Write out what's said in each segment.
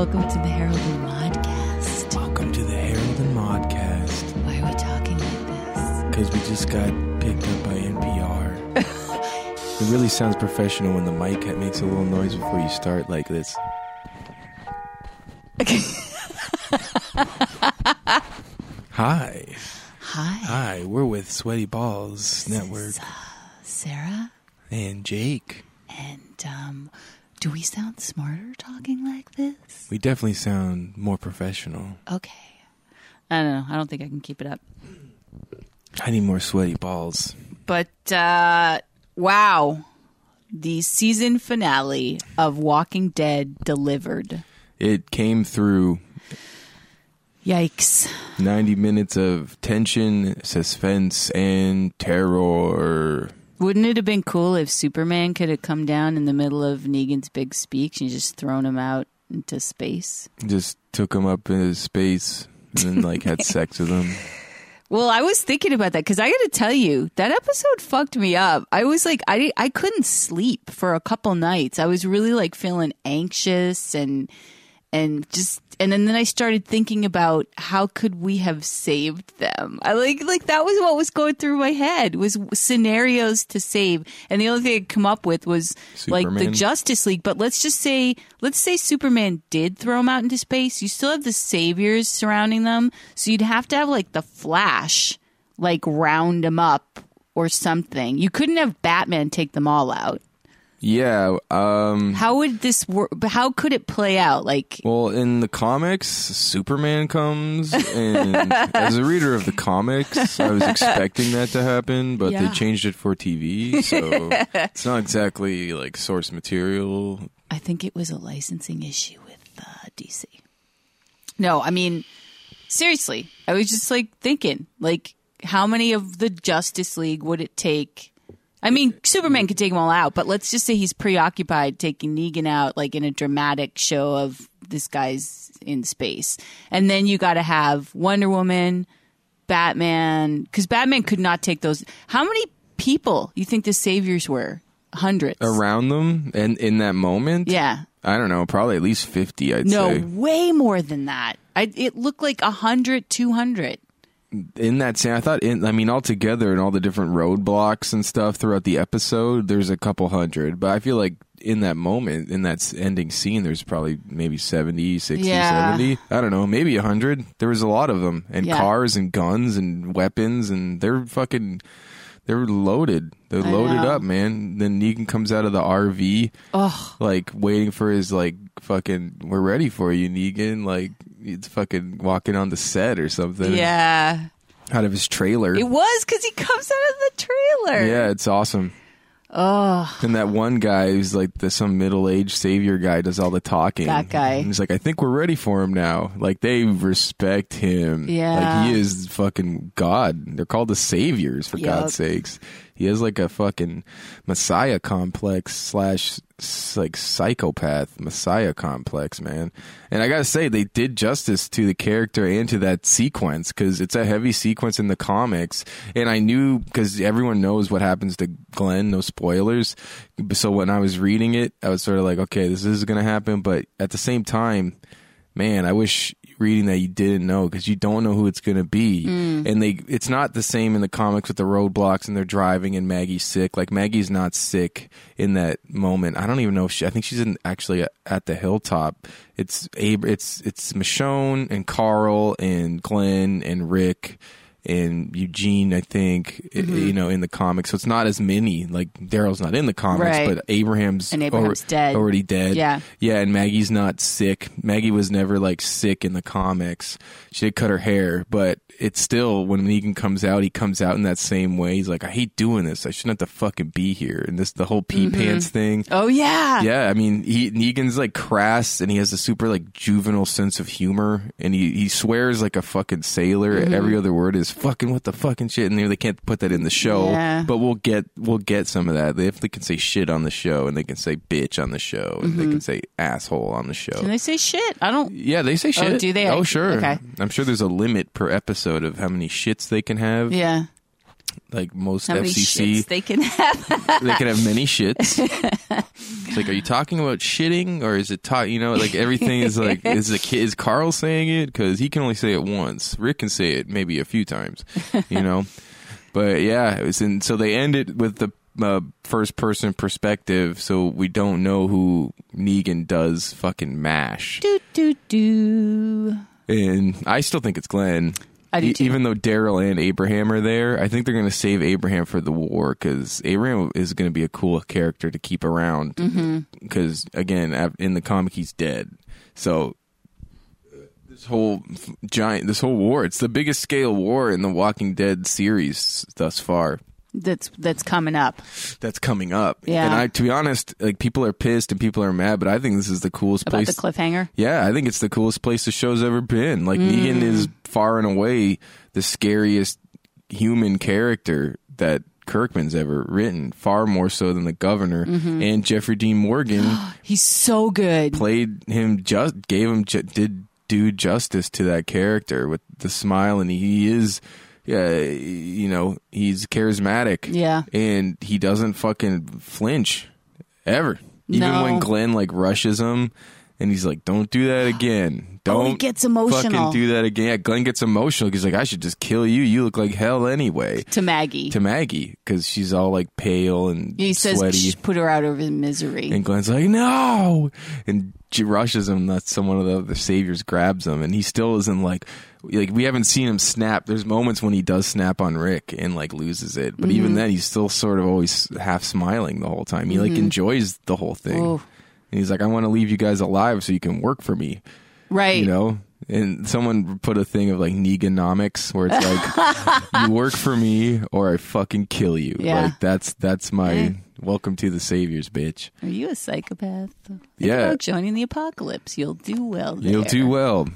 Welcome to the Harold and Modcast. Welcome to the Harold and Modcast. Why are we talking like this? Because we just got picked up by NPR. it really sounds professional when the mic makes a little noise before you start like this. Okay. Hi. Hi, Hi, we're with Sweaty Balls Network Sarah. and Jake. And um, do we sound smarter talking like this? We definitely sound more professional. Okay. I don't know. I don't think I can keep it up. I need more sweaty balls. But uh, wow, the season finale of Walking Dead delivered. It came through Yikes! 90 minutes of tension, suspense, and terror. Wouldn't it have been cool if Superman could have come down in the middle of Negan's big speech and just thrown him out into space? Just took him up into space and then like had sex with him. Well, I was thinking about that because I got to tell you that episode fucked me up. I was like, I I couldn't sleep for a couple nights. I was really like feeling anxious and and just and then, then I started thinking about how could we have saved them. I like like that was what was going through my head was scenarios to save, and the only thing I could come up with was like the Justice League. But let's just say let's say Superman did throw him out into space. You still have the saviors surrounding them, so you'd have to have like the Flash like round them up or something. You couldn't have Batman take them all out. Yeah, um How would this work? How could it play out? Like well, in the comics, Superman comes, and as a reader of the comics, I was expecting that to happen, but they changed it for TV, so it's not exactly like source material. I think it was a licensing issue with uh, DC. No, I mean, seriously, I was just like thinking, like, how many of the Justice League would it take? I mean, Superman could take them all out, but let's just say he's preoccupied taking Negan out, like in a dramatic show of this guy's in space. And then you got to have Wonder Woman, Batman, because Batman could not take those. How many people you think the saviors were? Hundreds. Around them, and in that moment, Yeah. I don't know, probably at least fifty. I'd No, say. way more than that. I, it looked like 100, 200. In that scene, I thought, in, I mean, altogether and all the different roadblocks and stuff throughout the episode, there's a couple hundred. But I feel like in that moment, in that ending scene, there's probably maybe 70, 60, Yeah. 70. I don't know, maybe 100. There was a lot of them. And Yeah. cars and guns and weapons, and they're fucking. They're loaded. They're I loaded know. up, man. Then Negan comes out of the RV, Oh, like waiting for his like fucking. We're ready for you, Negan. Like it's fucking walking on the set or something yeah. out of his trailer. It was because he comes out of the trailer. yeah, it's awesome. Oh, And that one guy who's like the some middle aged savior guy does all the talking. That guy. And he's like, I think we're ready for him now. Like they respect him. Yeah. Like he is fucking God. They're called the saviors for Yup. God's sakes. He has like a fucking messiah complex slash like psychopath messiah complex, man. And I gotta say, they did justice to the character and to that sequence because it's a heavy sequence in the comics. And I knew because everyone knows what happens to Glenn, no spoilers. So when I was reading it, I was sort of like, okay, this is gonna happen. But at the same time, man, I wish reading that you didn't know because you don't know who it's going to be. Mm. And they, it's not the same in the comics with the roadblocks and they're driving and Maggie's sick. Like Maggie's not sick in that moment. I don't even know if she, I think she's in, actually uh, at the hilltop. It's Ab- it's, it's Michonne and Carl and Glenn and Rick and Eugene, I think, i- you know, in the comics. So it's not as many. Like Daryl's not in the comics, Right. but Abraham's, And Abraham's alre- dead. already dead. Yeah. Yeah, and Maggie's not sick. Maggie was never like sick in the comics. She did cut her hair, but it's still when Negan comes out, he comes out in that same way. He's like, I hate doing this. I shouldn't have to fucking be here. And this the whole pee Mm-hmm. pants thing. Oh yeah. Yeah, I mean, he Negan's like crass, and he has a super like juvenile sense of humor, and he he swears like a fucking sailor. Mm-hmm. Every other word is fucking what the fucking shit, and they, they can't put that in the show. Yeah. But we'll get we'll get some of that. If they can say shit on the show, and they can say bitch on the show, and they can mm-hmm. say asshole on the show. Can they say shit? I don't. Yeah, they say oh, shit. do they Oh, sure. Okay. I'm sure there's a limit per episode of how many shits they can have. Yeah. Like most How FCC, they can have? they can have many shits. It's like, are you talking about shitting or is it ta- You know, like everything is like, is the kid is Carl saying it because he can only say it once. Rick can say it maybe a few times. You know, but yeah, it was in. So they end it with the uh, first person perspective, so we don't know who Negan does fucking mash. Do do do. And I still think it's Glenn. I do E- too. Even though Daryl and Abraham are there, I think they're going to save Abraham for the war because Abraham is going to be a cool character to keep around. Mm-hmm. Because again, in the comic, he's dead. So uh, this whole giant, this whole war, it's the biggest scale war in the Walking Dead series thus far. That's that's coming up. That's coming up. Yeah. And I, to be honest, like people are pissed and people are mad, but I think this is the coolest About place. the cliffhanger. Yeah, I think it's the coolest place the show's ever been. Like mm. Negan is far and away the scariest human character that Kirkman's ever written, far more so than the governor. Mm-hmm. And Jeffrey Dean Morgan He's so good. played him just gave him ju- did do justice to that character with the smile and he is yeah, you know, he's charismatic. Yeah. And he doesn't fucking flinch ever. Even No. when Glenn like rushes him and he's like, Don't do that again. Don't Oh, he gets emotional. fucking do that again. Yeah, Glenn gets emotional. He's like, I should just kill you. You look like hell anyway. to Maggie. To Maggie, because she's all like pale and he says, sweaty. "Shh, "Put her out of his misery." And Glenn's like, no. And she rushes him. That's some one of the other saviors grabs him. And he still isn't like, like, we haven't seen him snap. There's moments when he does snap on Rick and like loses it. But Mm-hmm. even then, he's still sort of always half smiling the whole time. He like enjoys the whole thing. Oh. And he's like, I want to leave you guys alive so you can work for me, right. you know? And someone put a thing of like Neganomics where it's like, you work for me or I fucking kill you. Yeah. Like, that's, that's my Yeah. welcome to the saviors, bitch. Are you a psychopath? Think Yeah. joining the apocalypse. You'll do well. You'll do well.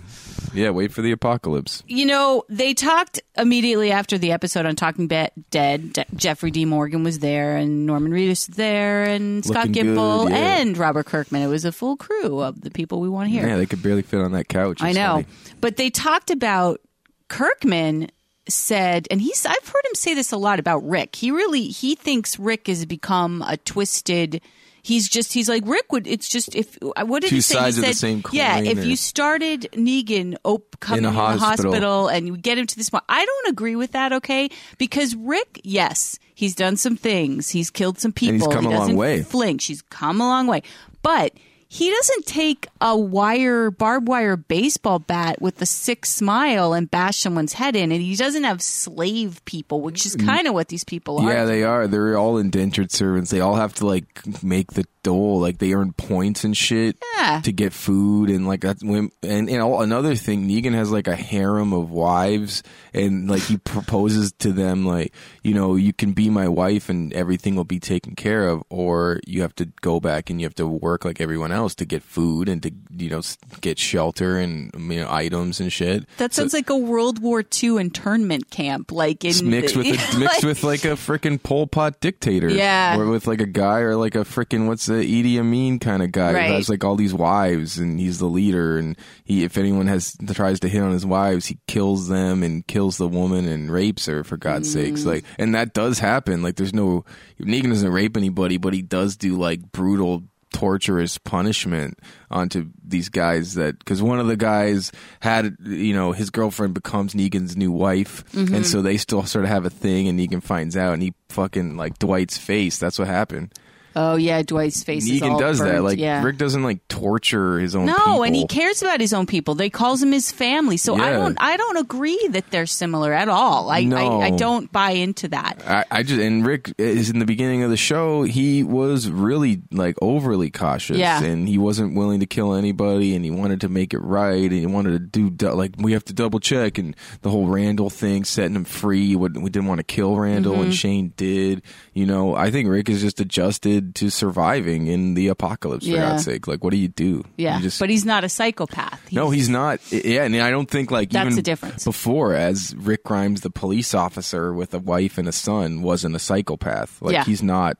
Yeah, wait for the apocalypse. You know, they talked immediately after the episode on Talking Be- Dead. De- Jeffrey D. Morgan was there, and Norman Reedus was there, and Scott Looking Gimple, yeah. and Robert Kirkman. It was a full crew of the people we want here. Yeah, they could barely fit on that couch. I know. funny. But they talked about Kirkman said and he's I've heard him say this a lot about Rick. He really he thinks Rick has become a twisted He's just he's like Rick would it's just if what did Two he say? sides he of the same same Yeah, if or- you started Negan op- coming In in, the hospital. hospital and you get him to this point. I don't agree with that, okay? Because Rick, yes, he's done some things. He's killed some people. he's come he a long doesn't way. flinch. He's come a long way. But he doesn't take a wire, barbed wire baseball bat with a sick smile and bash someone's head in. And he doesn't have slave people, which is kind of what these people are. Mm. Yeah, they are. They're all indentured servants. They all have to like make the dole. Like they earn points and shit Yeah. to get food and like that's when and and all, another thing. Negan has like a harem of wives and like he proposes to them like you know you can be my wife and everything will be taken care of, or you have to go back and you have to work like everyone else to get food and to you know get shelter and you know items and shit. that sounds like a World War II internment camp, like in mixed with a, mixed with like a freaking Pol Pot dictator, Yeah. or with like a guy or like a freaking what's the Idi Amin kind of guy Right. who has like all these wives and he's the leader and he if anyone has tries to hit on his wives he kills them and kills the woman and rapes her for God's Mm. sakes like and that does happen like there's no Negan doesn't rape anybody but he does do like brutal torturous punishment onto these guys that because one of the guys had you know his girlfriend becomes Negan's new wife Mm-hmm. and so they still sort of have a thing and Negan finds out and he fucking like Dwight's face that's what happened Oh yeah, Dwight's face is Negan all does that like yeah. Rick doesn't like torture his own people. No, people. and he cares about his own people. They calls him his family. So I don't I don't agree that they're similar at all. I No. I, I don't buy into that. I, I just and Rick is in the beginning of the show. He was really like overly cautious, Yeah. and he wasn't willing to kill anybody, and he wanted to make it right, and he wanted to do like we have to double check, and the whole Randall thing, setting him free. What we didn't want to kill Randall, Mm-hmm. and Shane did. You know, I think Rick is just adjusted to surviving in the apocalypse. For Yeah. God's sake, like what do you do? Yeah, You just but he's not a psychopath. no, he's not. Yeah, and I don't think like That's even the difference. Before, as Rick Grimes, the police officer with a wife and a son, wasn't a psychopath. Like Yeah. he's not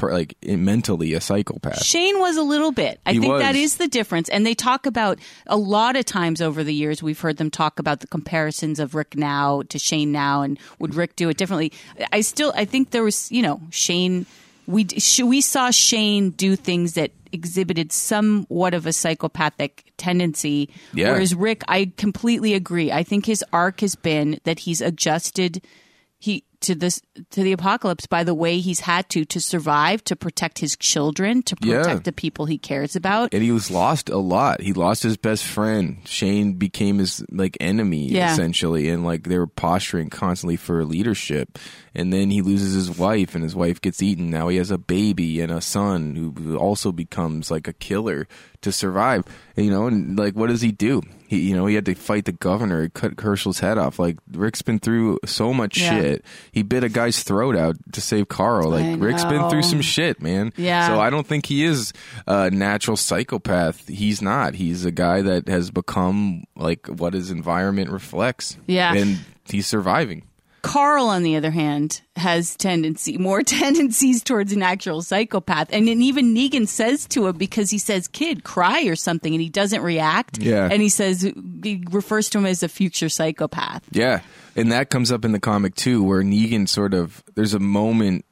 like mentally a psychopath. Shane was a little bit. I He think that was. is the difference. And they talk about a lot of times over the years, we've heard them talk about the comparisons of Rick now to Shane now and would Rick do it differently? I still, I think there was, you know, Shane we sh- we saw Shane do things that exhibited somewhat of a psychopathic tendency. Yeah. Whereas Rick, I completely agree. I think his arc has been that he's adjusted he to this to the apocalypse by the way he's had to to survive, to protect his children, to Yeah. protect the people he cares about. and he was lost a lot. He lost his best friend. Shane became his like enemy Yeah. essentially, and like they were posturing constantly for leadership. And then he loses his wife, and his wife gets eaten. Now he has a baby and a son who also becomes like a killer to survive. And, you know, and like what does he do? He, you know, he had to fight the governor. He cut Hershel's head off. Like Rick's been through so much Yeah. shit. He bit a guy's throat out to save Carl. Like Rick's been through some shit, man. Yeah. So I don't think he is a natural psychopath. He's not. He's a guy that has become like what his environment reflects. Yeah. And he's surviving. Carl, on the other hand, has tendency more tendencies towards an actual psychopath, and then even Negan says to him because he says, "Kid, cry" or something, and he doesn't react. Yeah. and he says he refers to him as a future psychopath. Yeah. And that comes up in the comic too, where Negan sort of there's a moment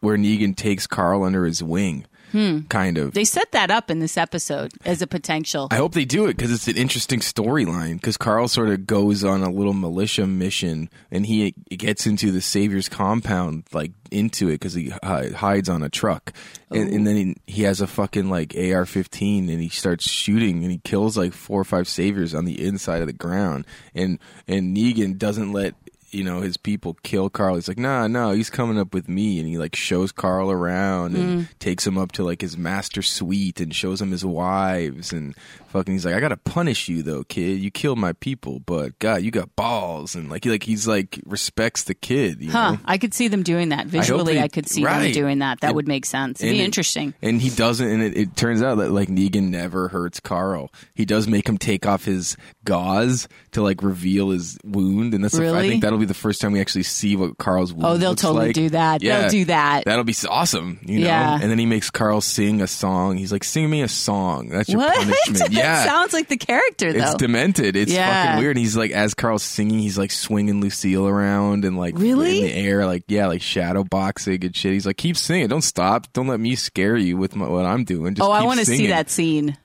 where Negan takes Carl under his wing. Hmm. Kind of. They set that up in this episode as a potential. I hope they do it because it's an interesting storyline. Because Carl sort of goes on a little militia mission, and he gets into the Savior's compound, like into it, because he hi- hides on a truck, and, and then he, he has a fucking like AR-15, and he starts shooting, and he kills like four or five Saviors on the inside of the ground, and and Negan doesn't let. You know his people kill Carl. He's like, nah, no, he's coming up with me, and he like shows Carl around and mm. takes him up to like his master suite and shows him his wives and fucking. He's like, I gotta punish you though, kid. You killed my people, but God, you got balls and like he like he's like respects the kid. You Huh? know? I could see them doing that visually. they- I, could see them doing that. That And- would make sense. It'd be it- interesting. And he doesn't, and it, it turns out that like Negan never hurts Carl. He does make him take off his gauze to like reveal his wound, and that's the- I think that'll be the first time we actually see what Carl's wound. Oh, they'll totally like. do that. They'll Yeah. do that. That'll be awesome, you know. Yeah. And then he makes Carl sing a song. He's like, "Sing me a song." That's your What? punishment. yeah. sounds like the character though. It's demented. It's Yeah. fucking weird. He's like, as Carl's singing, he's like swinging Lucille around and like Really? in the air, like yeah, like shadow boxing and shit. He's like, keep singing, don't stop, don't let me scare you with my, what I'm doing. Just oh, I want to see that scene.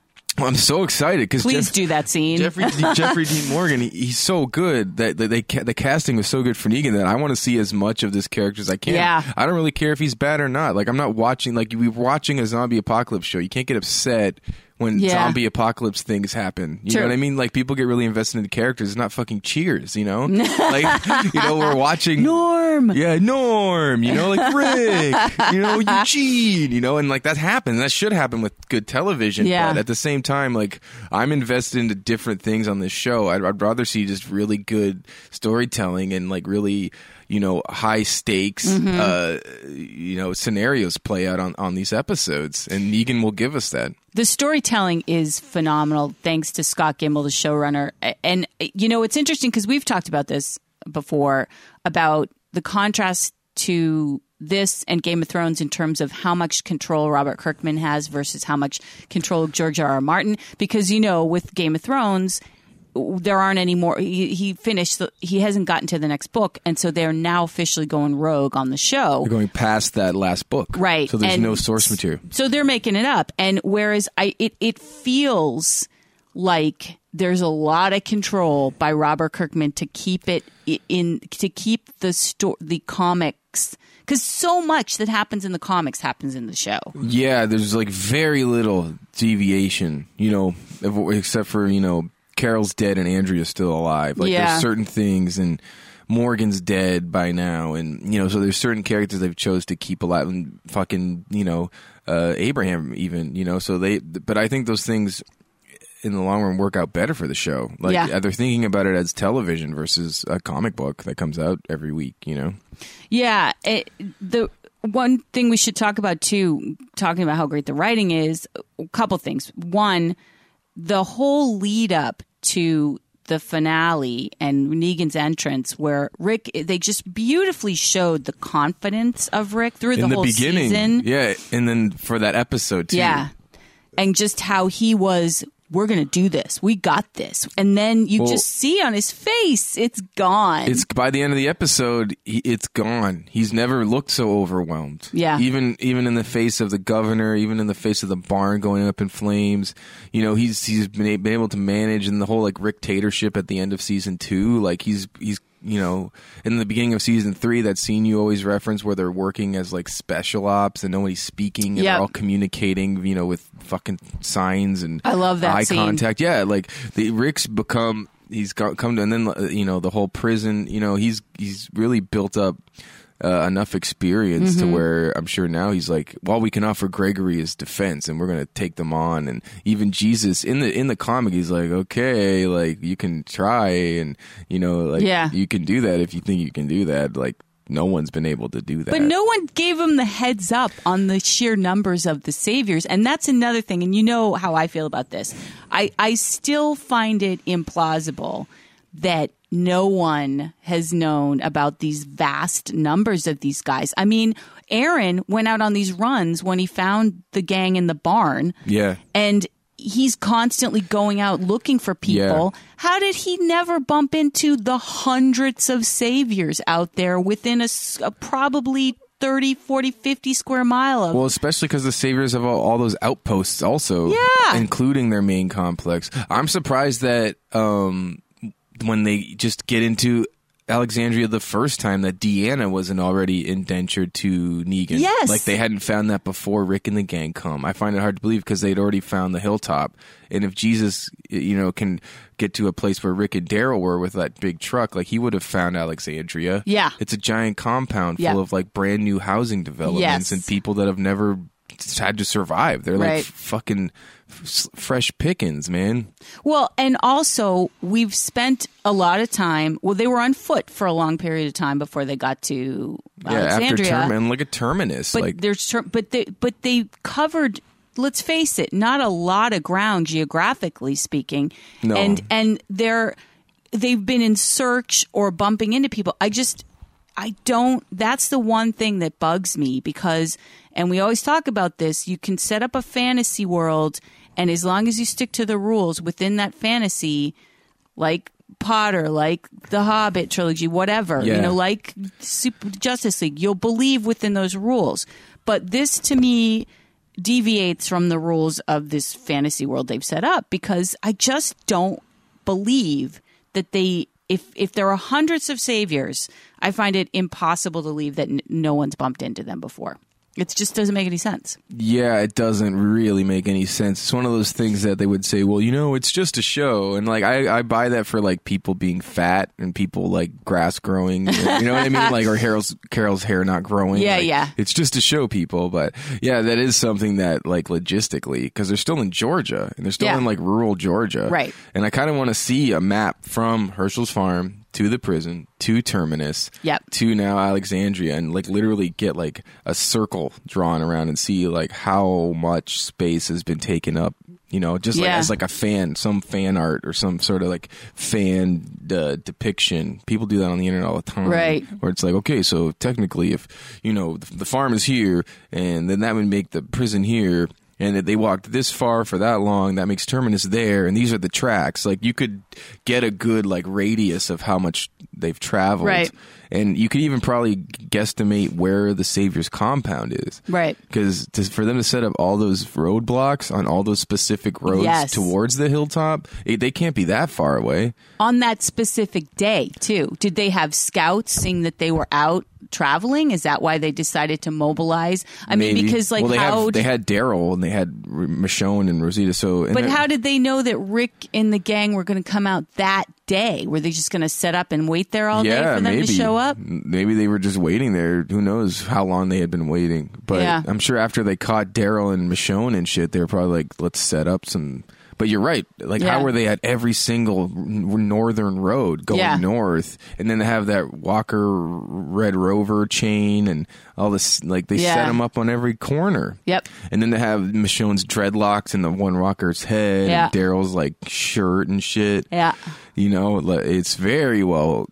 I'm so excited because Please do that scene. Jeffrey Jeffrey Dean Morgan, he, he's so good that, that they ca- the casting was so good for Negan that I want to see as much of this character as I can. Yeah. I don't really care if he's bad or not. Like I'm not watching like we're watching a zombie apocalypse show. You can't get upset when Yeah. zombie apocalypse things happen. You True. know what I mean? Like people get really invested in the characters. It's not fucking Cheers. You know, like you know we're watching. Norm. Yeah, Norm, you know, like Rick, you know, Eugene, you know, and like that happens. That should happen with good television. Yeah. But at the same time, like I'm invested into different things on this show. I'd, I'd rather see just really good storytelling and like really, you know, high stakes, Mm-hmm. uh, you know, scenarios play out on, on these episodes. And Negan will give us that. The storytelling is phenomenal, thanks to Scott Gimple, the showrunner. And, you know, it's interesting because we've talked about this before about the contrast to this and Game of Thrones in terms of how much control Robert Kirkman has versus how much control George R. R. Martin. Because, you know, with Game of Thrones, there aren't any more. He, he finished. The, he hasn't gotten to the next book, and so they're now officially going rogue on the show. We're going past that last book. Right, So there's and no source material. So they're making it up, and whereas I, it it feels like there's a lot of control by Robert Kirkman to keep it in to keep the sto- the comics because so much that happens in the comics happens in the show. Yeah, there's like very little deviation, you know, except for, you know, Carol's dead and Andrea's still alive. Like Yeah. there's certain things and Morgan's dead by now and you know, so there's certain characters they've chose to keep alive and fucking, you know, uh Abraham even, you know, so they but I think those things in the long run work out better for the show. Like Yeah. they're thinking about it as television versus a comic book that comes out every week, you know. Yeah, it, the one thing we should talk about too, talking about how great the writing is, a couple things. One, the whole lead up to the finale and Negan's entrance, where Rick, they just beautifully showed the confidence of Rick through the in the whole beginning. season. Yeah, and then for that episode too. Yeah. And just how he was we're going to do this. We got this. And then you Well- just see on his face, it's gone. It's by the end of the episode, he, it's gone. He's never looked so overwhelmed. Yeah. even even in the face of the governor, even in the face of the barn going up in flames. You know, he's he's been, able to manage, and the whole like Rick dictatorship at the end of season two. Like he's he's you know in the beginning of season three, that scene you always reference where they're working as like special ops and nobody's speaking and Yep. they're all communicating. You know, with fucking signs and I love that eye scene. contact. Yeah, like the Rick's become he's come to, and then uh, you know the whole prison. You know he's he's really built up uh, enough experience Mm-hmm. to where I'm sure now he's like, well, we can offer Gregory his defense, and we're gonna take them on. And even Jesus in the in the comic, he's like, okay, like you can try, and you know, like Yeah. you can do that if you think you can do that. Like no one's been able to do that. But no one gave him the heads up on the sheer numbers of the saviors. And that's another thing. And you know how I feel about this. I, I still find it implausible that no one has known about these vast numbers of these guys. I mean, Aaron went out on these runs when he found the gang in the barn. Yeah. And he's constantly going out looking for people. Yeah. How did he never bump into the hundreds of saviors out there within a probably 30, 40, 50 square mile of Well, especially because the saviors have all, all those outposts, also, Yeah. including their main complex. I'm surprised that um, when they just get into Alexandria the first time, that Deanna wasn't already indentured to Negan. Yes. like they hadn't found that before Rick and the gang come. I find it hard to believe because they'd already found the hilltop, and if Jesus, you know, can get to a place where Rick and Daryl were with that big truck, like he would have found Alexandria. Yeah. it's a giant compound full Yeah. of like brand new housing developments Yes. and people that have never had to survive. They're like fucking f- fresh pickings, man. Well, and also we've spent a lot of time. Well, they were on foot for a long period of time before they got to Yeah, after Alexandria. term and look at Terminus, but like there's ter- but they but they covered. Let's face it, not a lot of ground geographically speaking. No. And and they're they've been in search or bumping into people. I just I don't that's the one thing that bugs me because and we always talk about this, you can set up a fantasy world and as long as you stick to the rules within that fantasy like Potter, like the Hobbit trilogy, whatever, you know, like Super Justice League, you'll believe within those rules. But this to me deviates from the rules of this fantasy world they've set up because I just don't believe that they if if there are hundreds of saviors, I find it impossible to believe that n- no one's bumped into them before. It just doesn't make any sense. yeah, it doesn't really make any sense. It's one of those things that they would say, well, you know, it's just a show, and like I, I buy that for like people being fat and people like grass growing, you know what I mean, like or Carol's Carol's hair not growing. Yeah, Like, yeah. It's just to show people, but yeah, that is something that like logistically because they're still in Georgia and they're still Yeah. in like rural Georgia, Right. And I kind of want to see a map from Hershel's farm to the prison to Terminus, Yep. to now Alexandria, and like literally get like a circle drawn around and see like how much space has been taken up. You know, just like Yeah. as like a fan, some fan art or some sort of like fan uh, depiction. People do that on the internet all the time, Right. Where it's like, okay, so technically, if you know the, the farm is here, and then that would make the prison here. And that they walked this far for that long, that makes terminus there, and these are the tracks. Like you could get a good like radius of how much they've traveled, Right. And you could even probably guesstimate where the Savior's compound is, Right. Because for them to set up all those roadblocks on all those specific roads Yes. towards the hilltop, it, they can't be that far away. On that specific day, too. Did they have scouts seeing that they were out traveling? Is that why they decided to mobilize? I mean, because like well, they how have, they had Daryl and they had R- Michonne and Rosita. So, and But how did they know that Rick and the gang were going to come out that day? Were they just going to set up and wait there all day yeah, for them maybe to show up? Maybe they were just waiting there. Who knows how long they had been waiting? But Yeah. I'm sure after they caught Daryl and Michonne and shit, they were probably like, "Let's set up some." But you're right. Like, Yeah. how were they at every single northern road going Yeah. north, and then they have that Walker Red Rover chain and all this? Like, they set them up on every corner. Yep. And then they have Michonne's dreadlocks in the one Walker's head, Yeah. and Daryl's like shirt and shit. Yeah. You know, it's very well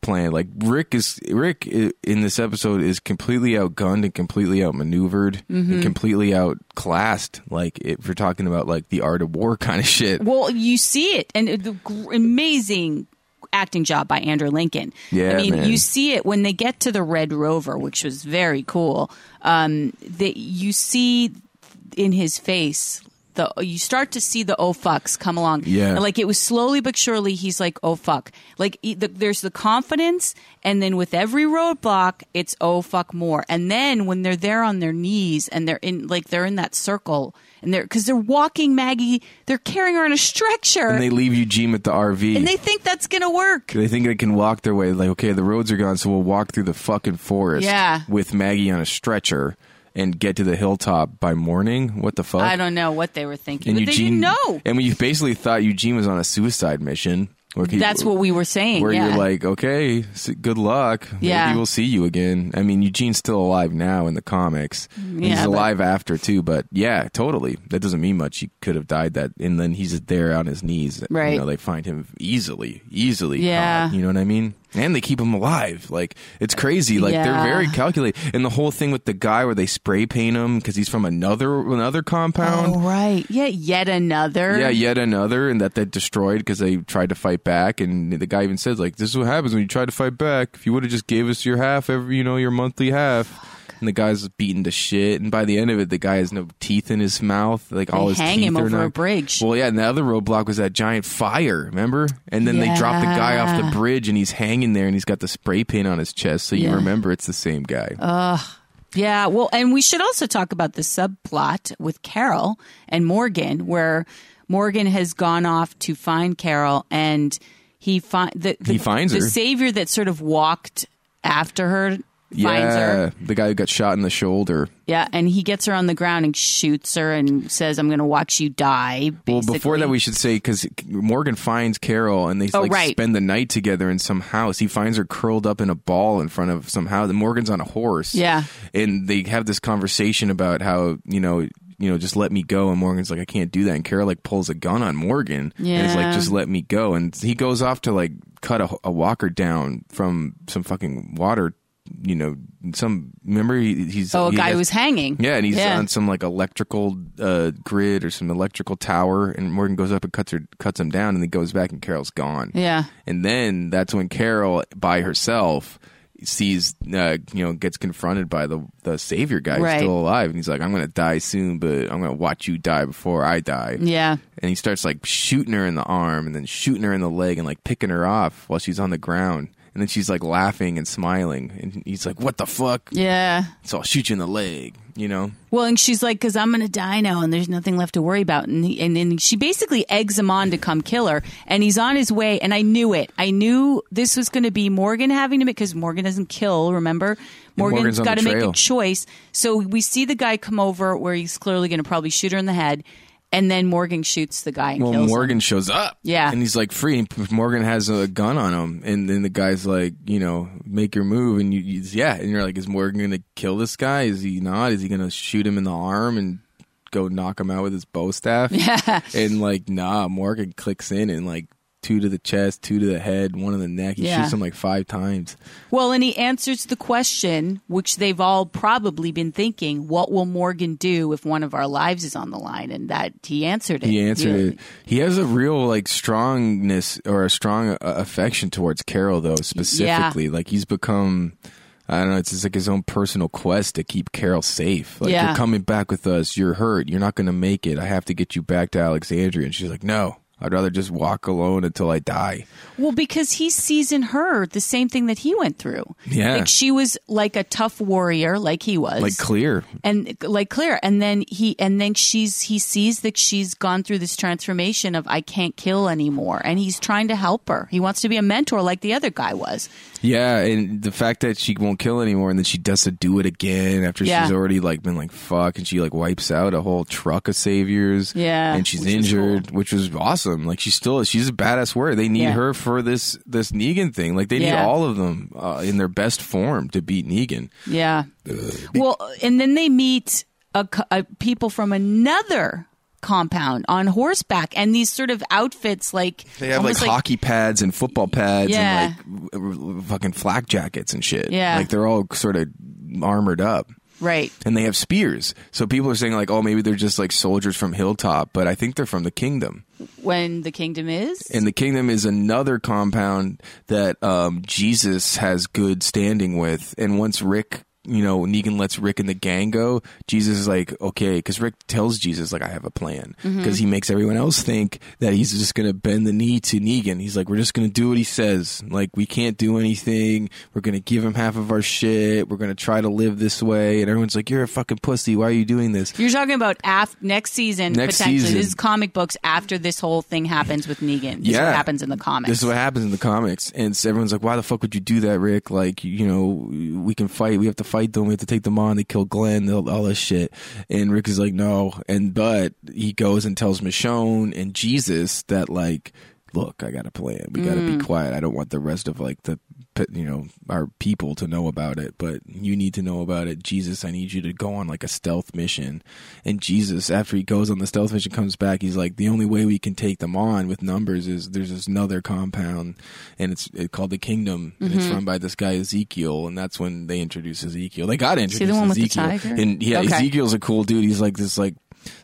plan. Like Rick is Rick in this episode is completely outgunned and completely outmaneuvered Mm-hmm. and completely outclassed. Like if you're talking about like the art of war kind of shit. Well, you see it, and the amazing acting job by Andrew Lincoln. Yeah, I mean, man. you see it when they get to the Red Rover, which was very cool. Um, that you see in his face. The, you start to see the oh fucks come along. Yeah. And, like it was slowly but surely. He's like oh fuck. Like he, the, there's the confidence, and then with every roadblock, it's oh fuck more. And then when they're there on their knees and they're in like they're in that circle and they're because they're walking Maggie, they're carrying her on a stretcher, And they leave Eugene at the RV. and they think that's gonna work. They think they can walk their way. Like, okay, the roads are gone, so we'll walk through the fucking forest. Yeah. With Maggie on a stretcher and get to the hilltop by morning. What the fuck? I don't know what they were thinking, and but they didn't know. And we basically thought Eugene was on a suicide mission. He- That's what we were saying. Where yeah. you're like, okay, good luck. Yeah. Maybe we'll see you again. I mean, Eugene's still alive now in the comics. Yeah, he's but- alive after too, but yeah, totally. That doesn't mean much. He could have died that, and then he's there on his knees. Right. You know, they find him easily, easily. Yeah. caught, you know what I mean? And they keep them alive. Like it's crazy. Like they're very calculated. And the whole thing with the guy where they spray paint him because he's from another another compound. oh right, yeah, yet another. Yeah, yet another, and that they destroyed because they tried to fight back. And the guy even says, like, this is what happens when you try to fight back. If you would have just gave us your half, every you know, your monthly half. And the guy's beaten to shit. And by the end of it, the guy has no teeth in his mouth. Like all They his hang teeth him are over not- a bridge. Well, yeah. And the other roadblock was that giant fire. Remember? And then they drop the guy off the bridge, and he's hanging there, and he's got the spray paint on his chest, so you remember it's the same guy. Ugh. Yeah, well, and we should also talk about the subplot with Carol and Morgan, where Morgan has gone off to find Carol, and he find the, the He finds the her. savior that sort of walked after her finds yeah, her. the guy who got shot in the shoulder. Yeah, and he gets her on the ground and shoots her and says, "I'm going to watch you die." Well, before that, we should say because Morgan finds Carol and they Oh, like right. spend the night together in some house. He finds her curled up in a ball in front of some house. And Morgan's on a horse. Yeah. and they have this conversation about how you know. You know, just let me go. And Morgan's like, I can't do that. And Carol like pulls a gun on Morgan. And is like, just let me go. And he goes off to like cut a, a walker down from some fucking water. You know, some remember he, he's oh, a he guy has- was hanging. yeah, and he's Yeah. on some like electrical uh, grid or some electrical tower, and Morgan goes up and cuts her, cuts him down, and then goes back, and Carol's gone. Yeah. and then that's when Carol, by herself, sees, uh, you know, gets confronted by the the savior guy who's Right. still alive, and he's like, "I'm gonna die soon, but I'm gonna watch you die before I die." Yeah. And he starts like shooting her in the arm, and then shooting her in the leg, and like picking her off while she's on the ground. And then she's like laughing and smiling, and he's like, "What the fuck?" Yeah. So I'll shoot you in the leg, you know. Well, and she's like, "Cause I'm gonna die now, and there's nothing left to worry about." And he, and then she basically eggs him on to come kill her, and he's on his way. And I knew it. I knew this was going to be Morgan having to make because Morgan doesn't kill. Remember, Morgan's got to make a choice. So we see the guy come over where he's clearly going to probably shoot her in the head, and then Morgan shoots the guy and Well, kills Morgan him. shows up. Yeah. And he's like free. And Morgan has a gun on him. And then the guy's like, you know, make your move. And you, you yeah. And you're like, is Morgan going to kill this guy? Is he not? Is he going to shoot him in the arm and go knock him out with his bow staff? Yeah. And like, nah, Morgan clicks in and like two to the chest, two to the head, one in the neck. He Yeah. shoots him like five times. Well, and he answers the question, which they've all probably been thinking: What will Morgan do if one of our lives is on the line? And that he answered it. He answered it. He has a real like strongness or a strong uh, affection towards Carol though specifically. Like he's become I don't know, it's just like his own personal quest to keep Carol safe. Like Yeah. you're coming back with us, you're hurt, you're not going to make it. I have to get you back to Alexandria and she's like, "No. I'd rather just walk alone until I die." Well, because he sees in her the same thing that he went through. Yeah. Like she was like a tough warrior, like he was. Like clear. and like clear. and then he, and then she's, he sees that she's gone through this transformation of I can't kill anymore, and he's trying to help her. He wants to be a mentor like the other guy was. Yeah, and the fact that she won't kill anymore and then she does to do it again after Yeah. she's already like been like fuck and she like wipes out a whole truck of saviors. Yeah, And she's which injured, which was awesome. Like she's still she's a badass warrior. They need Yeah. her for this this Negan thing. Like they need Yeah. all of them uh, in their best form to beat Negan. Yeah. Well, and then they meet a, a people from another compound on horseback and these sort of outfits like They have like, almost hockey pads and football pads Yeah. and like fucking flak jackets and shit. Yeah. Like they're all sort of armored up. Right And they have spears. So people are saying like, oh, maybe they're just like soldiers from Hilltop, but I think they're from the kingdom. when the kingdom is And the kingdom is another compound that um, Jesus has good standing with. And once Rick, you know, Negan lets Rick and the gang go, Jesus is like, okay, because Rick tells Jesus, like, I have a plan. Because Mm-hmm. he makes everyone else think that he's just going to bend the knee to Negan. He's like, we're just going to do what he says. Like, we can't do anything. We're going to give him half of our shit. We're going to try to live this way. And everyone's like, you're a fucking pussy. Why are you doing this? You're talking about af- next season, Next potentially. season. This is comic books after this whole thing happens with Negan. This is Yeah. what happens in the comics. This is what happens in the comics, and so everyone's like, "Why the fuck would you do that, Rick? Like, you know, we can fight. We have to fight them. We have to take them on. They kill Glenn. All, all this shit." And Rick is like, "No," and but he goes and tells Michonne and Jesus that like, "Look, I got a plan. We got to Mm. be quiet. I don't want the rest of like the." you know our people to know about it but you need to know about it jesus i need you to go on like a stealth mission and jesus after he goes on the stealth mission comes back he's like the only way we can take them on with numbers is there's this another compound and it's it called the kingdom and it's run by this guy ezekiel and that's when they introduce ezekiel they got to he the one with the ezekiel tiger? and yeah Okay. ezekiel's a cool dude he's like this like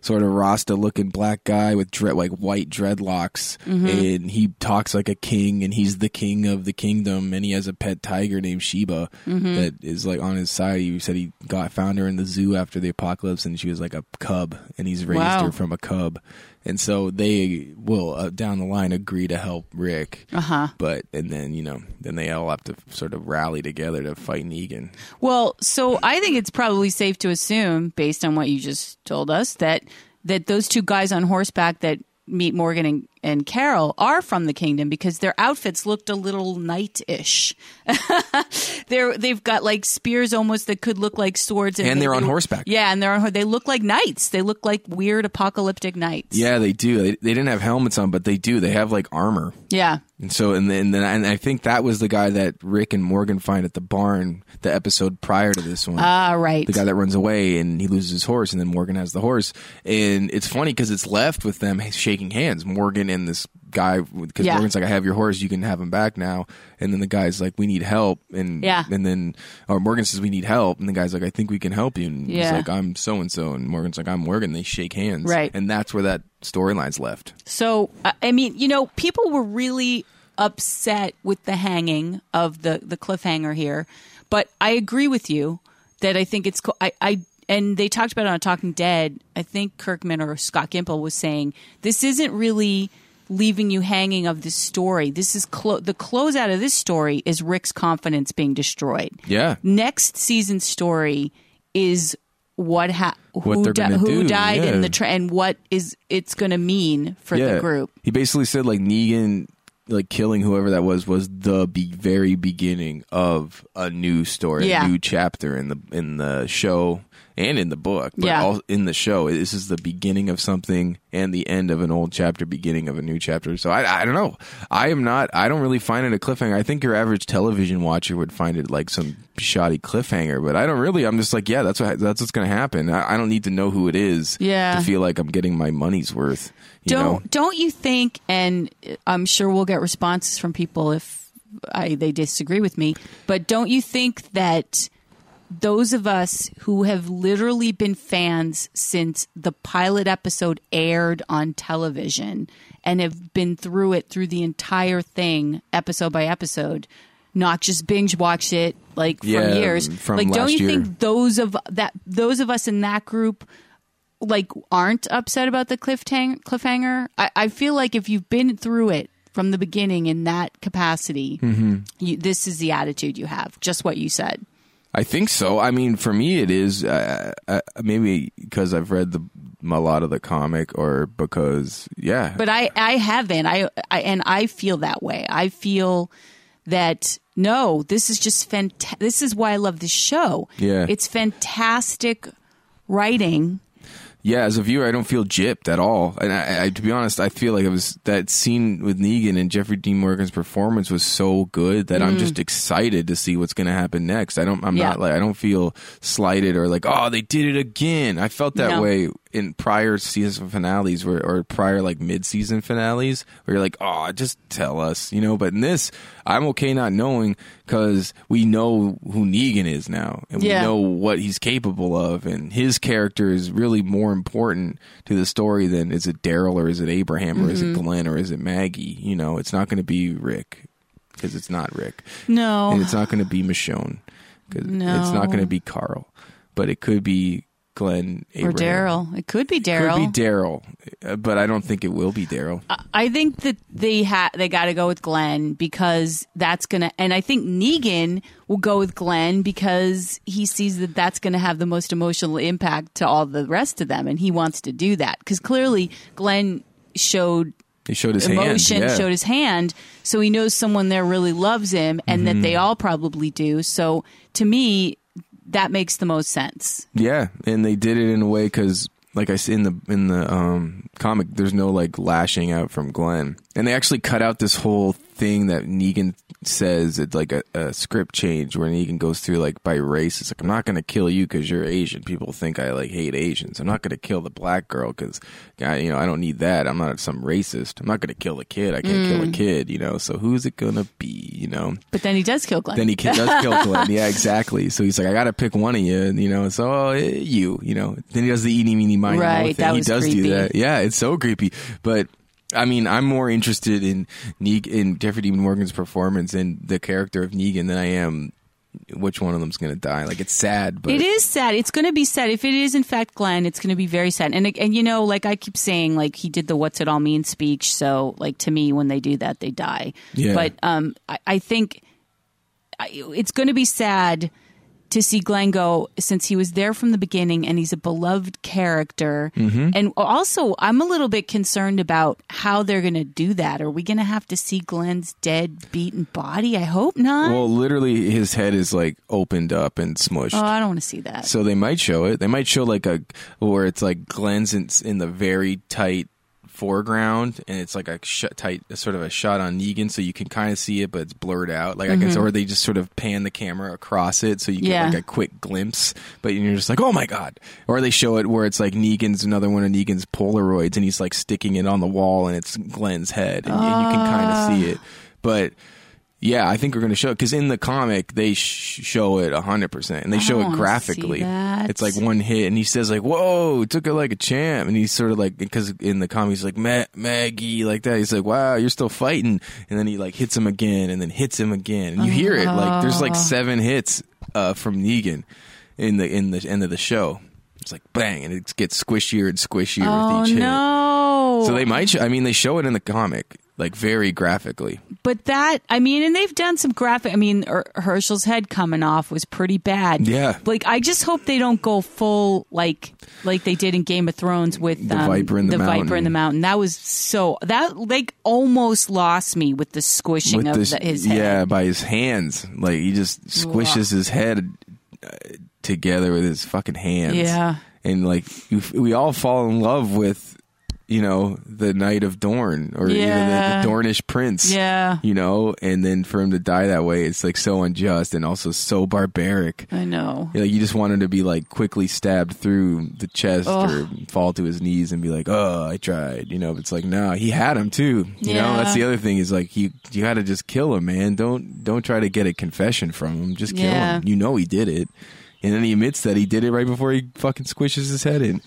sort of rasta looking black guy with dread like white dreadlocks Mm-hmm. and he talks like a king and he's the king of the kingdom and he has a pet tiger named Sheba Mm-hmm. that is like on his side he said he got found her in the zoo after the apocalypse and she was like a cub and he's raised Wow. her from a cub and so they will uh, down the line agree to help Rick Uh-huh. but and then you know then they all have to sort of rally together to fight Negan Well, so I think it's probably safe to assume, based on what you just told us, that that those two guys on horseback that meet Morgan and, and Carol are from the kingdom because their outfits looked a little knight-ish. they're they've got like spears almost that could look like swords, And they- they're on they- horseback. Yeah, and they're on, they look like knights. They look like weird apocalyptic knights. yeah they do they, they didn't have helmets on but they do they have like armor yeah. And so, and then, and then, and I think that was the guy that Rick and Morgan find at the barn, the episode prior to this one. Ah, right. the guy that runs away and he loses his horse, and then Morgan has the horse. And it's funny because it's left with them shaking hands, Morgan and this guy, because Yeah. Morgan's like, "I have your horse, you can have him back now." And then the guy's like, "We need help," and Yeah. and then or Morgan says, "We need help," and the guy's like, "I think we can help you." And he's Yeah. like, "I'm so and so," and Morgan's like, "I'm Morgan." They shake hands, Right. And that's where that storyline's left. So, I- I mean, you know, people were really upset with the hanging of the the cliffhanger here, but I agree with you that I think it's cool. I, I and they talked about it on Talking Dead. I think Kirkman or Scott Gimple was saying this isn't really leaving you hanging of this story. This is clo- the closeout of this story is Rick's confidence being destroyed. Yeah. Next season's story is what ha- What who, gonna who do, died yeah. in the tra- and what is it's going to mean for the group. He basically said like Negan like killing whoever that was was the be- very beginning of a new story, Yeah. a new chapter in the in the show and in the book. But Yeah. all in the show, this is the beginning of something and the end of an old chapter, beginning of a new chapter. So I I don't know. I am not. I don't really find it a cliffhanger. I think your average television watcher would find it like some shoddy cliffhanger, but I don't really. I'm just like, yeah, that's what that's what's going to happen. I, I don't need to know who it is. Yeah. to feel like I'm getting my money's worth. You don't know? don't you think and i'm sure we'll get responses from people if I, they disagree with me but don't you think that those of us who have literally been fans since the pilot episode aired on television and have been through it through the entire thing episode by episode not just binge watch it like Yeah, years from like don't you year. think those of that those of us in that group like aren't upset about the cliffhang- cliffhanger. I, I feel like if you've been through it from the beginning in that capacity, Mm-hmm. you, this is the attitude you have. Just what you said. I think so. I mean, for me, it is uh, uh, maybe because I've read the a lot of the comic, or because yeah, But I, I haven't. I, I and I feel that way. I feel that no, this is just fantastic. This is why I love this show. Yeah. it's fantastic writing. Yeah. As a viewer, I don't feel gypped at all. And I, I, to be honest, I feel like it was that scene with Negan and Jeffrey Dean Morgan's performance was so good that I'm just excited to see what's going to happen next. I don't. I'm Mm. Yeah. not like I don't feel slighted or like oh they did it again. I felt that No. way in prior season finales where, or prior like mid-season finales where you're like, oh, just tell us, you know. But in this, I'm okay not knowing because we know who Negan is now, and Yeah. we know what he's capable of, and his character is really more important to the story than is it Daryl or is it Abraham or is it Mm-hmm. Glenn or is it Maggie? You know, it's not going to be Rick because it's not Rick No. and it's not going to be Michonne because No. it's not going to be Carl, but it could be Glenn or Daryl. It could be Daryl. It could be Daryl, uh, but I don't think it will be Daryl. I think that they ha- they got to go with Glenn because that's gonna, and I think Negan will go with Glenn because he sees that that's gonna have the most emotional impact to all the rest of them, and he wants to do that because clearly Glenn showed He showed his emotion, hand. Yeah. showed his hand, so he knows someone there really loves him, and that Mm-hmm. they all probably do. So to me, that makes the most sense. Yeah, and they did it in a way because, like I said in the in the um, comic, there's no like lashing out from Glenn, and they actually cut out this whole thing that Negan says. It's like a, a script change where Negan goes through like by race. It's like I'm not going to kill you because you're Asian. People think I like hate Asians. I'm not going to kill the black girl because, you know, I don't need that. I'm not some racist. I'm not going to kill a kid. I can't kill a kid. You know, so who's it gonna be? You know. But then he does kill Glenn. Then he does kill Glenn. Yeah, exactly. So he's like, I got to pick one of you, and you know, so oh, eh, you, you know. Then he does the eeny meeny miny Right, that he does creepy. do that. Yeah, it's so creepy. But I mean, I'm more interested in Negan, in Jeffrey Dean Morgan's performance and the character of Negan than I am which one of them's gonna die. Like it's sad, but It is sad. It's going to be sad. If it is in fact Glenn, it's going to be very sad. And and you know, like I keep saying, like he did the "What's it all mean" speech. So, like to me, when they do that, they die. Yeah. But um, I, I think I, it's going to be sad to see Glenn go since he was there from the beginning and he's a beloved character. Mm-hmm. And also, I'm a little bit concerned about how they're going to do that. Are we going to have to see Glenn's dead, beaten body? I hope not. well, literally his head is like opened up and smushed. oh, I don't want to see that. So they might show it. They might show like a where it's like Glenn's in, in the very tight foreground, and it's like a sh- tight sort of a shot on Negan, so you can kind of see it, but it's blurred out. Like I guess, or they just sort of pan the camera across it, so you get Mm-hmm. Yeah. like a quick glimpse, but you're just like, oh my god. Or they show it where it's like Negan's another one of Negan's Polaroids, and he's like sticking it on the wall, and it's Glenn's head, and, and you can kind Ah. of see it, but. Yeah, I think we're going to show it because in the comic they sh- show it hundred percent, and they show it graphically. It's like one hit, and he says like, "Whoa, took it like a champ," and he's sort of like because in the comic he's like Ma- Maggie like that. He's like, "Wow, you're still fighting," and then he like hits him again, and then hits him again, and you hear it like there's like seven hits uh, from Negan in the in the end of the show. It's like bang, and it gets squishier and squishier oh with each hit. no! So they might. Sh- I mean, they show it in the comic like very graphically. But that, I mean, and they've done some graphic. I mean, Her- Hershel's head coming off was pretty bad. Yeah. Like, I just hope they don't go full like like they did in Game of Thrones with The um, Viper in the Viper Mountain. in the Mountain. That was so that like almost lost me with the squishing with of this, the, his head. yeah, by his hands. Like he just squishes his head uh, together with his fucking hands. Yeah. and like we all fall in love with, you know, the Knight of Dorne or you Yeah. the, the Dornish Prince. Yeah. you know, and then for him to die that way, it's like so unjust and also so barbaric. I know. Like you just want him to be like quickly stabbed through the chest or fall to his knees and be like, "Oh, I tried," you know. But it's like, no, he had him too. You know, that's the other thing is like you you got to just kill him, man. Don't don't try to get a confession from him. Just kill Yeah. him. You know he did it, and then he admits that he did it right before he fucking squishes his head in.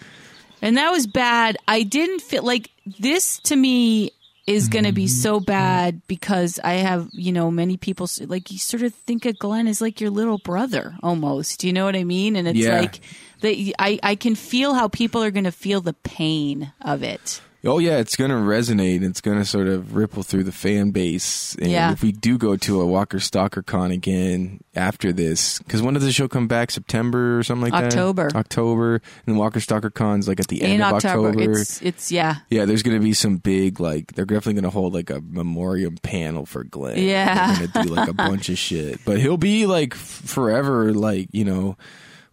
And that was bad. I didn't feel like this to me is going to be Mm-hmm. so bad because I have, you know, many people like you sort of think of Glenn as like your little brother almost. You know what I mean? And it's Yeah. like that I I can feel how people are going to feel the pain of it. Oh yeah, it's gonna resonate. It's gonna sort of ripple through the fan base. And Yeah. if we do go to a Walker Stalker Con again after this, because when does the show come back? September or something like October. that. October. October. And Walker Stalker Con's like at the end In of October, October. it's it's yeah. yeah, there's gonna be some big like they're definitely gonna hold like a memoriam panel for Glenn. Yeah. they're gonna do like a bunch of shit, but he'll be like forever like you know.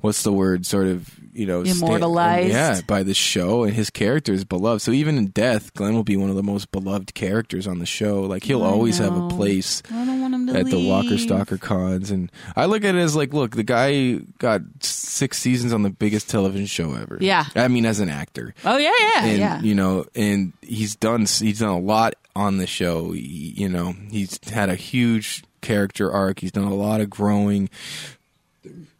What's the word? Sort of, you know, Immortalized. yeah, by the show, and his character is beloved. So even in death, Glenn will be one of the most beloved characters on the show. Like he'll I always have a place. I don't want him to at the Walker. Stalker cons, and I look at it as like, look, the guy got six seasons on the biggest television show ever. Yeah. I mean, as an actor, Oh yeah, yeah, and yeah. you know, and he's done he's done a lot on the show. He- you know, he's had a huge character arc. He's done a lot of growing.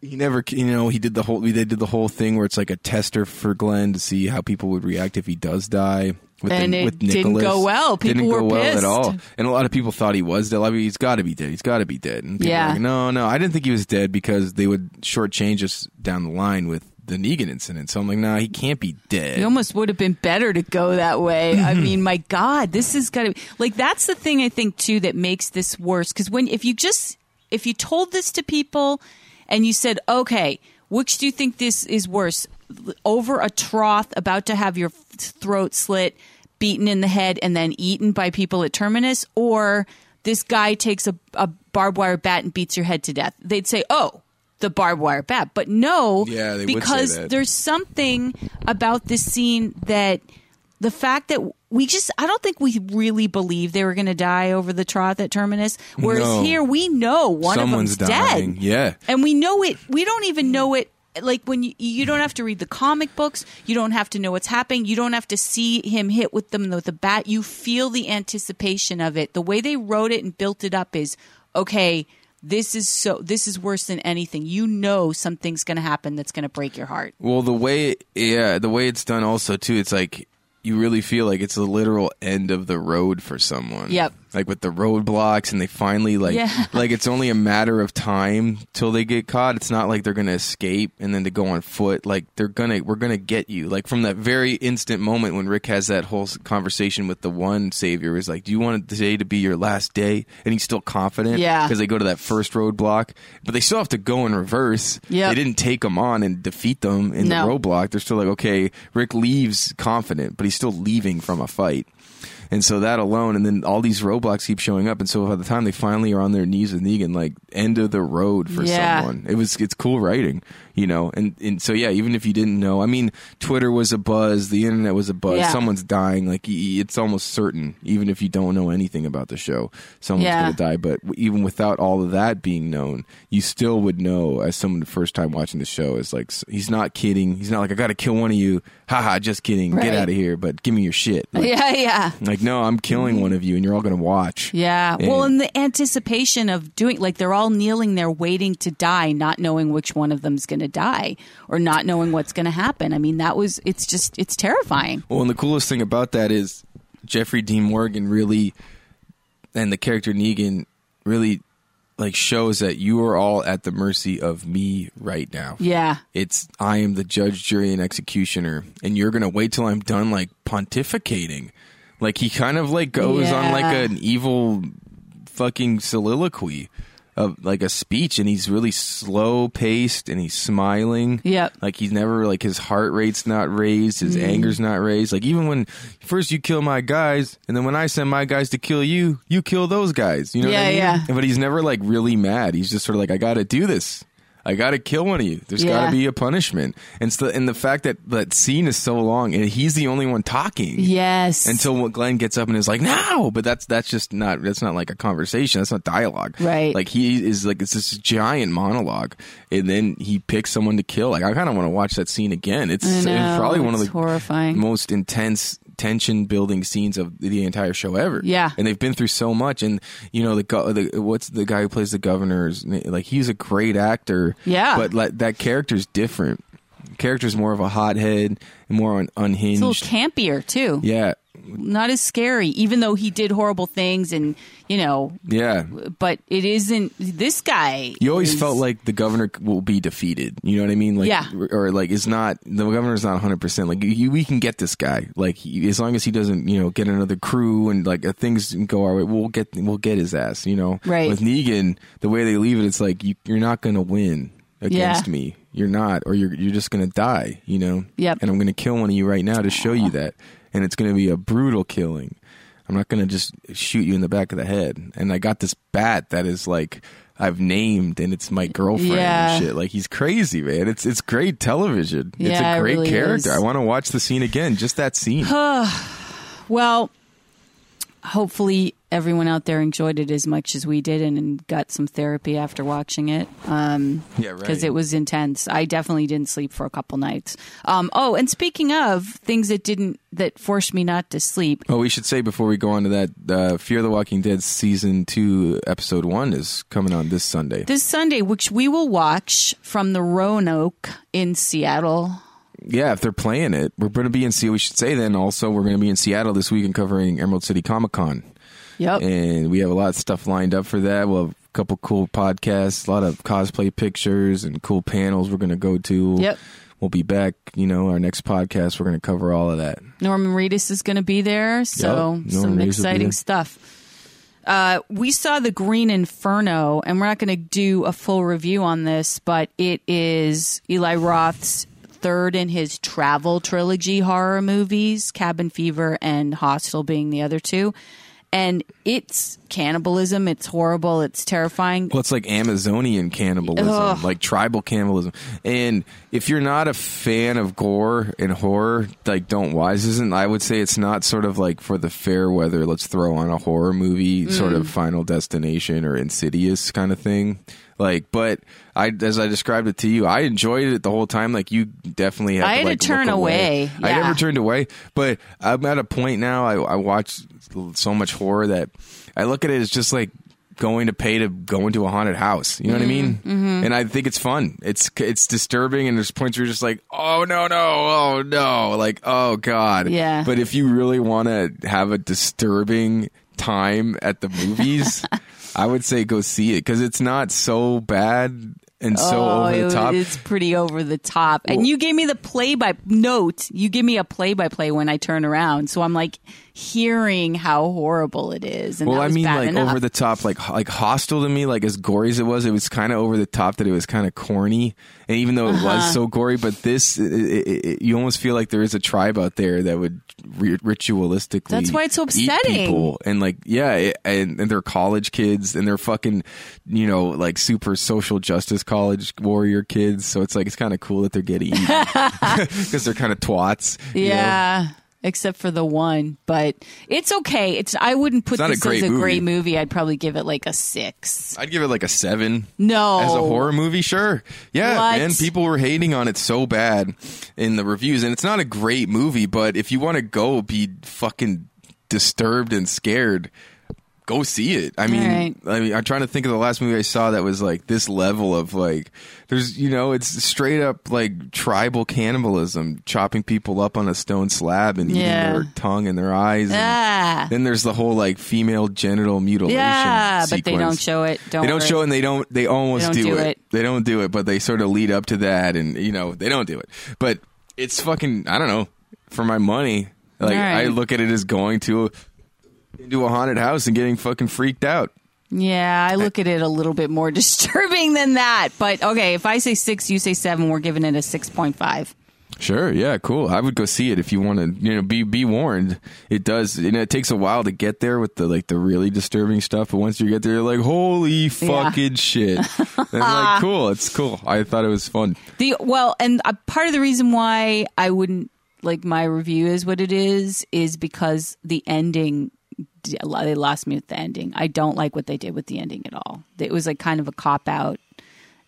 He never, you know, he did the whole. They did the whole thing where it's like a tester for Glenn to see how people would react if he does die. With And the, it with didn't go well. People didn't go were well at all, and a lot of people thought he was dead. I mean, he's got to be dead. He's got to be dead. Yeah. like, no, no, I didn't think he was dead because they would shortchange us down the line with the Negan incident. So I'm like, nah, he can't be dead. It almost would have been better to go that way. I mean, my God, this is gotta be like that's the thing I think too that makes this worse. Because when if you just if you told this to people and you said, okay, which do you think this is worse? Over a trough, about to have your throat slit, beaten in the head, and then eaten by people at Terminus, or this guy takes a, a barbed wire bat and beats your head to death? They'd say, oh. The barbed wire bat, but no, Yeah, they would say because there's something about this scene that the fact that we just I don't think we really believe they were going to die over the troth at Terminus. Whereas No. here we know one Someone's of them's dying. dead. Yeah. And we know it we don't even know it like when you, you don't have to read the comic books, you don't have to know what's happening, you don't have to see him hit with them with the bat. You feel the anticipation of it. The way they wrote it and built it up is okay, this is so this is worse than anything. You know something's going to happen that's going to break your heart. Well, the way, yeah, the way it's done also too, it's like you really feel like it's the literal end of the road for someone. Yep. Like with the roadblocks, and they finally like, Yeah. like it's only a matter of time till they get caught. It's not like they're gonna escape and then to go on foot. Like they're gonna, we're gonna get you. Like from that very instant moment when Rick has that whole conversation with the one savior, is like, do you want today to be your last day? And he's still confident. Yeah. Because they go to that first roadblock, but they still have to go in reverse. yeah They didn't take them on and defeat them in No. the roadblock. They're still like, okay, Rick leaves confident, but he's still leaving from a fight. And so that alone, and then all these roadblocks keep showing up, and so by the time they finally are on their knees with Negan, like end of the road for Yeah. someone. It was it's cool writing, you know. And and so yeah, even if you didn't know, I mean, Twitter was a buzz, the internet was a buzz. Yeah. Someone's dying, like it's almost certain, even if you don't know anything about the show, someone's Yeah. gonna die. But even without all of that being known, you still would know as someone the first time watching the show is like he's not kidding. He's not like I got to kill one of you. Haha, just kidding. Right. Get out of here. But give me your shit. Like, Yeah, yeah. like no, I'm killing one of you, and you're all gonna watch. Yeah. Well, And- and the anticipation of doing, like, they're all kneeling there waiting to die, not knowing which one of them's going to die or not knowing what's going to happen. I mean, that was, it's just, it's terrifying. Well, and the coolest thing about that is Jeffrey Dean Morgan really, and the character Negan really, like shows that you are all at the mercy of me right now. Yeah. It's I am the judge, jury, and executioner, and you're gonna wait till I'm done, like pontificating. Like he kind of like goes on like an evil fucking soliloquy of like a speech, and he's really slow paced, and he's smiling. Yep. Like he's never like his heart rate's not raised, his Mm. anger's not raised. Like even when first you kill my guys, and then when I send my guys to kill you, you kill those guys. You know what I Yeah, mean? yeah. But he's never like really mad. He's just sort of like, I got to do this. I got to kill one of you. There's got to be a punishment. And so, and the fact that that scene is so long, and he's the only one talking. Yes. Until Glenn gets up and is like, "No," but that's that's just not that's not like a conversation. That's not dialogue. Right. Like he is like it's this giant monologue, and then he picks someone to kill. Like I kind of want to watch that scene again. It's, it's probably one of the horrifying. most intense tension building scenes of the entire show ever. Yeah. and they've been through so much. And you know the, go- the what's the guy who plays the governor's like he's a great actor. Yeah. but like that character's different. Character's more of a hothead and more un- unhinged. It's a little campier, too. yeah, Not as scary, even though he did horrible things and, you know, yeah. but it isn't, this guy. You always is- felt like the governor will be defeated. You know what I mean? Like, Yeah. Or like, it's not the governor's not 100. percent Like, you, we can get this guy. Like, he, as long as he doesn't, you know, get another crew and like uh, things go our way, we'll get we'll get his ass. You know, Right. With Negan, the way they leave it, it's like you, you're not going to win against Yeah. me. You're not, or you're you're just going to die. You know. Yep. And I'm going to kill one of you right now to show you that, and it's going to be a brutal killing. I'm not going to just shoot you in the back of the head. And I got this bat that is like I've named, and it's my girlfriend Yeah. and shit. Like he's crazy, man. It's it's great television. Yeah, it's a it great really character. is. I want to watch the scene again. Just that scene. Well, hopefully everyone out there enjoyed it as much as we did and, and got some therapy after watching it. Um, Yeah, right. because it was intense. I definitely didn't sleep for a couple nights. Um, oh, and speaking of things that didn't that forced me not to sleep, Oh, we should say before we go on to that, uh, Fear the Walking Dead season two, episode one is coming on this Sunday. this Sunday, which we will watch from the Roanoke in Seattle. Yeah, if they're playing it, we're going to be in Seattle. We should say then also we're going to be in Seattle this week and covering Emerald City Comic Con, Yep. and we have a lot of stuff lined up for that. We'll have a couple cool podcasts, a lot of cosplay pictures, and cool panels we're going to go to. Yep. We'll be back. You know, our next podcast, we're going to cover all of that. Norman Reedus is going to be there, so Yep, some Reedus exciting stuff. Uh, we saw the Green Inferno, and we're not going to do a full review on this, but it is Eli Roth's third in his travel trilogy horror movies, Cabin Fever and Hostel being the other two. And it's cannibalism. It's horrible. It's terrifying. Well, it's like Amazonian cannibalism, Ugh. like tribal cannibalism. And if you're not a fan of gore and horror, like Don't Wise isn't, I would say it's not sort of like for the fair weather, let's throw on a horror movie, sort Mm. of Final Destination or Insidious kind of thing. Like, but I, as I described it to you, I enjoyed it the whole time. Like, you definitely had I to, had to like, turn look away. I never turned away, but I'm at a point now. I, I watch so much horror that I look at it as just like going to pay to go into a haunted house. You know what I mean? Mm-hmm. And I think it's fun. It's it's disturbing, and there's points where you're just like, oh no, no, oh no, like oh god. Yeah. But if you really want to have a disturbing time at the movies, I would say go see it because it's not so bad and so oh, over the top. it's pretty over the top. And you gave me the play by note. You give me a play by play when I turn around, so I'm like hearing how horrible it is. And Well, I mean, like enough. over the top, like like Hostel to me, like as gory as it was, it was kind of over the top. That it was kind of corny, and even though it Uh-huh. was so gory, but this, it, it, it, you almost feel like there is a tribe out there that would ri- ritualistically. That's why it's so upsetting. people. and like yeah, and, and they're college kids, and they're fucking, you know, like super social justice college warrior kids. So it's like it's kind of cool that they're getting because they're kind of twats. you know? Except for the one, but it's okay. It's I wouldn't put a this great as a movie. great movie. I'd probably give it like a six. I'd give it like a seven. No, As a horror movie, sure. Yeah, What? man. People were hating on it so bad in the reviews, and it's not a great movie. But if you want to go be fucking disturbed and scared, go see it. I mean, right. I mean, I'm trying to think of the last movie I saw that was like this level of like, there's, you know, it's straight up like tribal cannibalism, chopping people up on a stone slab and Yeah. eating their tongue and their eyes. and Ah. Then there's the whole like female genital mutilation. Yeah, but they don't show it. Don't They don't worry. show it and they don't they almost They don't do, do it. it. They don't do it, but they sort of lead up to that and you know, they don't do it. But it's fucking I don't know, for my money. Like right. I look at it as going to a, into a haunted house and getting fucking freaked out. Yeah, I look at it a little bit more disturbing than that. But okay, if I say six, you say seven, we're giving it a six point five. Sure, yeah, cool. I would go see it if you want to, you know, be be warned. It does, you know, it takes a while to get there with the like the really disturbing stuff, but once you get there, you're like, holy fucking shit! and like, cool, it's cool. I thought it was fun. The well, and uh, part of the reason why I wouldn't like my review is what it is is because the ending they lost me with the ending. I don't like what they did with the ending at all. It was like kind of a cop out,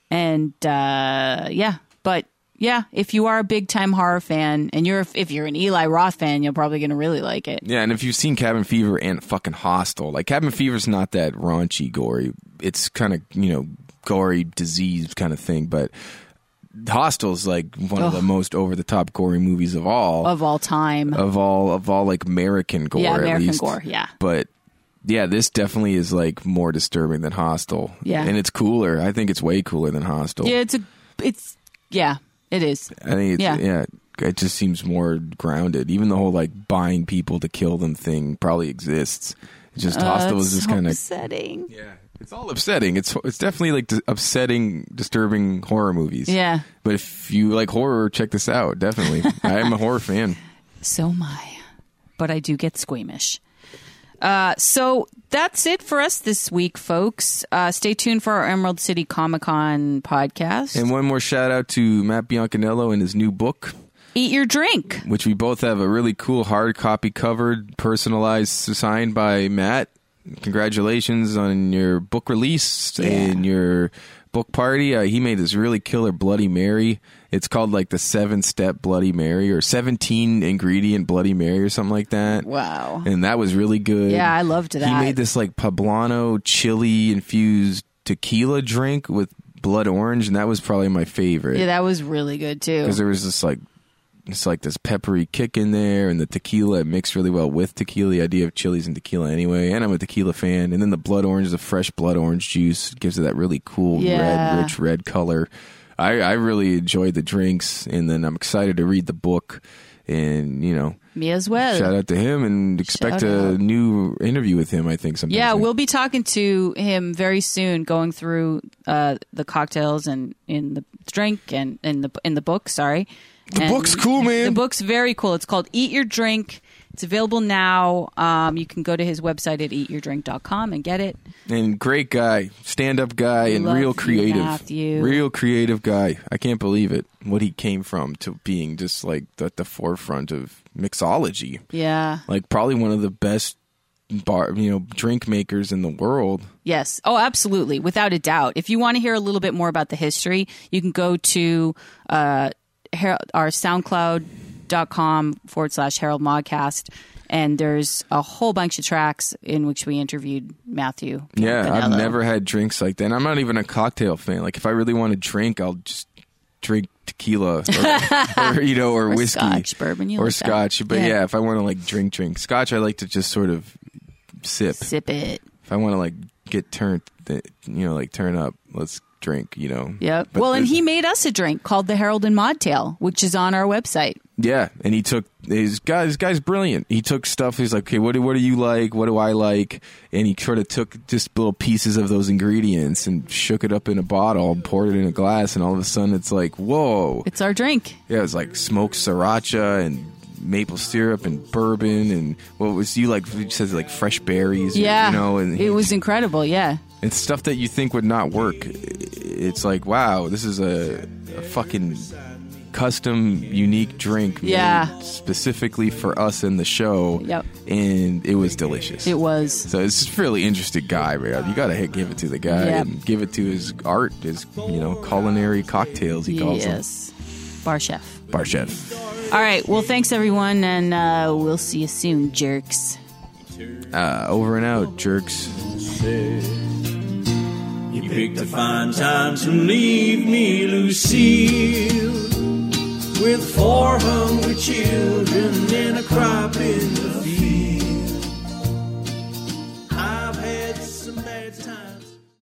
and uh, yeah, but yeah, if you are a big time horror fan and you're if you're an Eli Roth fan, you're probably gonna really like it. Yeah, and if you've seen Cabin Fever and fucking Hostel, like Cabin Fever's not that raunchy gory. It's kind of you know gory disease kind of thing, but Hostel's like one of the most over the top gory movies of all Of all time, of all of all like American gore. yeah, at American least. gore, yeah. but yeah, this definitely is like more disturbing than Hostel. Yeah. and it's cooler. I think it's way cooler than Hostel. Yeah, it's a, it's yeah, it is. I think it's, Yeah. yeah. It just seems more grounded. Even the whole like buying people to kill them thing probably exists. It's just Hostel Uh, is it's just kind of upsetting. yeah. It's all upsetting. It's it's definitely like upsetting, disturbing horror movies. Yeah. But if you like horror, check this out. Definitely, I am a horror fan. So am I. But I do get squeamish. Uh, so that's it for us this week, folks. Uh, stay tuned for our Emerald City Comic Con podcast. And one more shout out to Matt Biancaniello and his new book. Eat your drink. which we both have a really cool hard copy covered, personalized, signed by Matt. Congratulations on your book release Yeah. and your book party. Uh, he made this really killer Bloody Mary. It's called like the seven step Bloody Mary or 17 ingredient Bloody Mary or something like that. Wow. And that was really good. Yeah, I loved that. He made this like poblano chili infused tequila drink with blood orange, and that was probably my favorite Yeah, that was really good too. because there was this like it's like this peppery kick in there, and the tequila it mixed really well with tequila. The idea of chilies and tequila anyway, and I'm a tequila fan. And then the blood orange, the fresh blood orange juice, gives it that really cool Yeah. red, rich red color. I, I really enjoyed the drinks, and then I'm excited to read the book. And you know, Me as well. shout out to him, and expect Shout a out. new interview with him. I think sometime. Yeah, soon. we'll be talking to him very soon, going through uh, the cocktails and in the drink and in the in the book. Sorry, The And book's cool, man. The book's very cool. It's called Eat Your Drink. It's available now. Um, you can go to his website at eatyourdrink.com and get it. and great guy, stand up guy, and Love real creative, Matthew. real creative guy. I can't believe it. What he came from to being just like at the forefront of mixology, Yeah. like probably one of the best bar, you know, drink makers in the world. Yes. Oh, absolutely. Without a doubt. If you want to hear a little bit more about the history, you can go to uh, our SoundCloud.com forward slash Harold Modcast. And there's a whole bunch of tracks in which we interviewed Matthew. Yeah, I've never had drinks like that. And I'm not even a cocktail fan. Like if I really want to drink, I'll just drink tequila or, or you know, or, Or whiskey scotch, bourbon, you or like that. scotch. But Yeah. yeah, if I want to like drink, drink scotch, I like to just sort of sip. Sip it. if I want to like get turned, you know, like turn up, let's drink, you know. But well, and he made us a drink called the Herald and Modtail, which is on our website. yeah, and he took his guy. This guy's brilliant. He took stuff. He's like, okay, what do what do you like? What do I like? And he sort of took just little pieces of those ingredients and shook it up in a bottle, and poured it in a glass, and all of a sudden it's like, whoa. It's our drink. Yeah, it's like smoked sriracha and maple syrup and bourbon and what was you like? He says like fresh berries. Yeah. you know, and it was incredible. Yeah. It's stuff that you think would not work. It's like, wow, this is a, a fucking custom, unique drink Yeah. specifically for us in the show. Yep. And it was delicious. It was. so it's a really interesting guy, man. You gotta give it to the guy Yep. and give it to his art, his you know culinary cocktails. He calls them Yes. Bar chef. bar chef. All right. Well, thanks everyone, and uh, we'll see you soon, jerks. Uh, over and out, jerks. You picked a fine time to leave me, Lucille, with four hungry children and a crop in the field.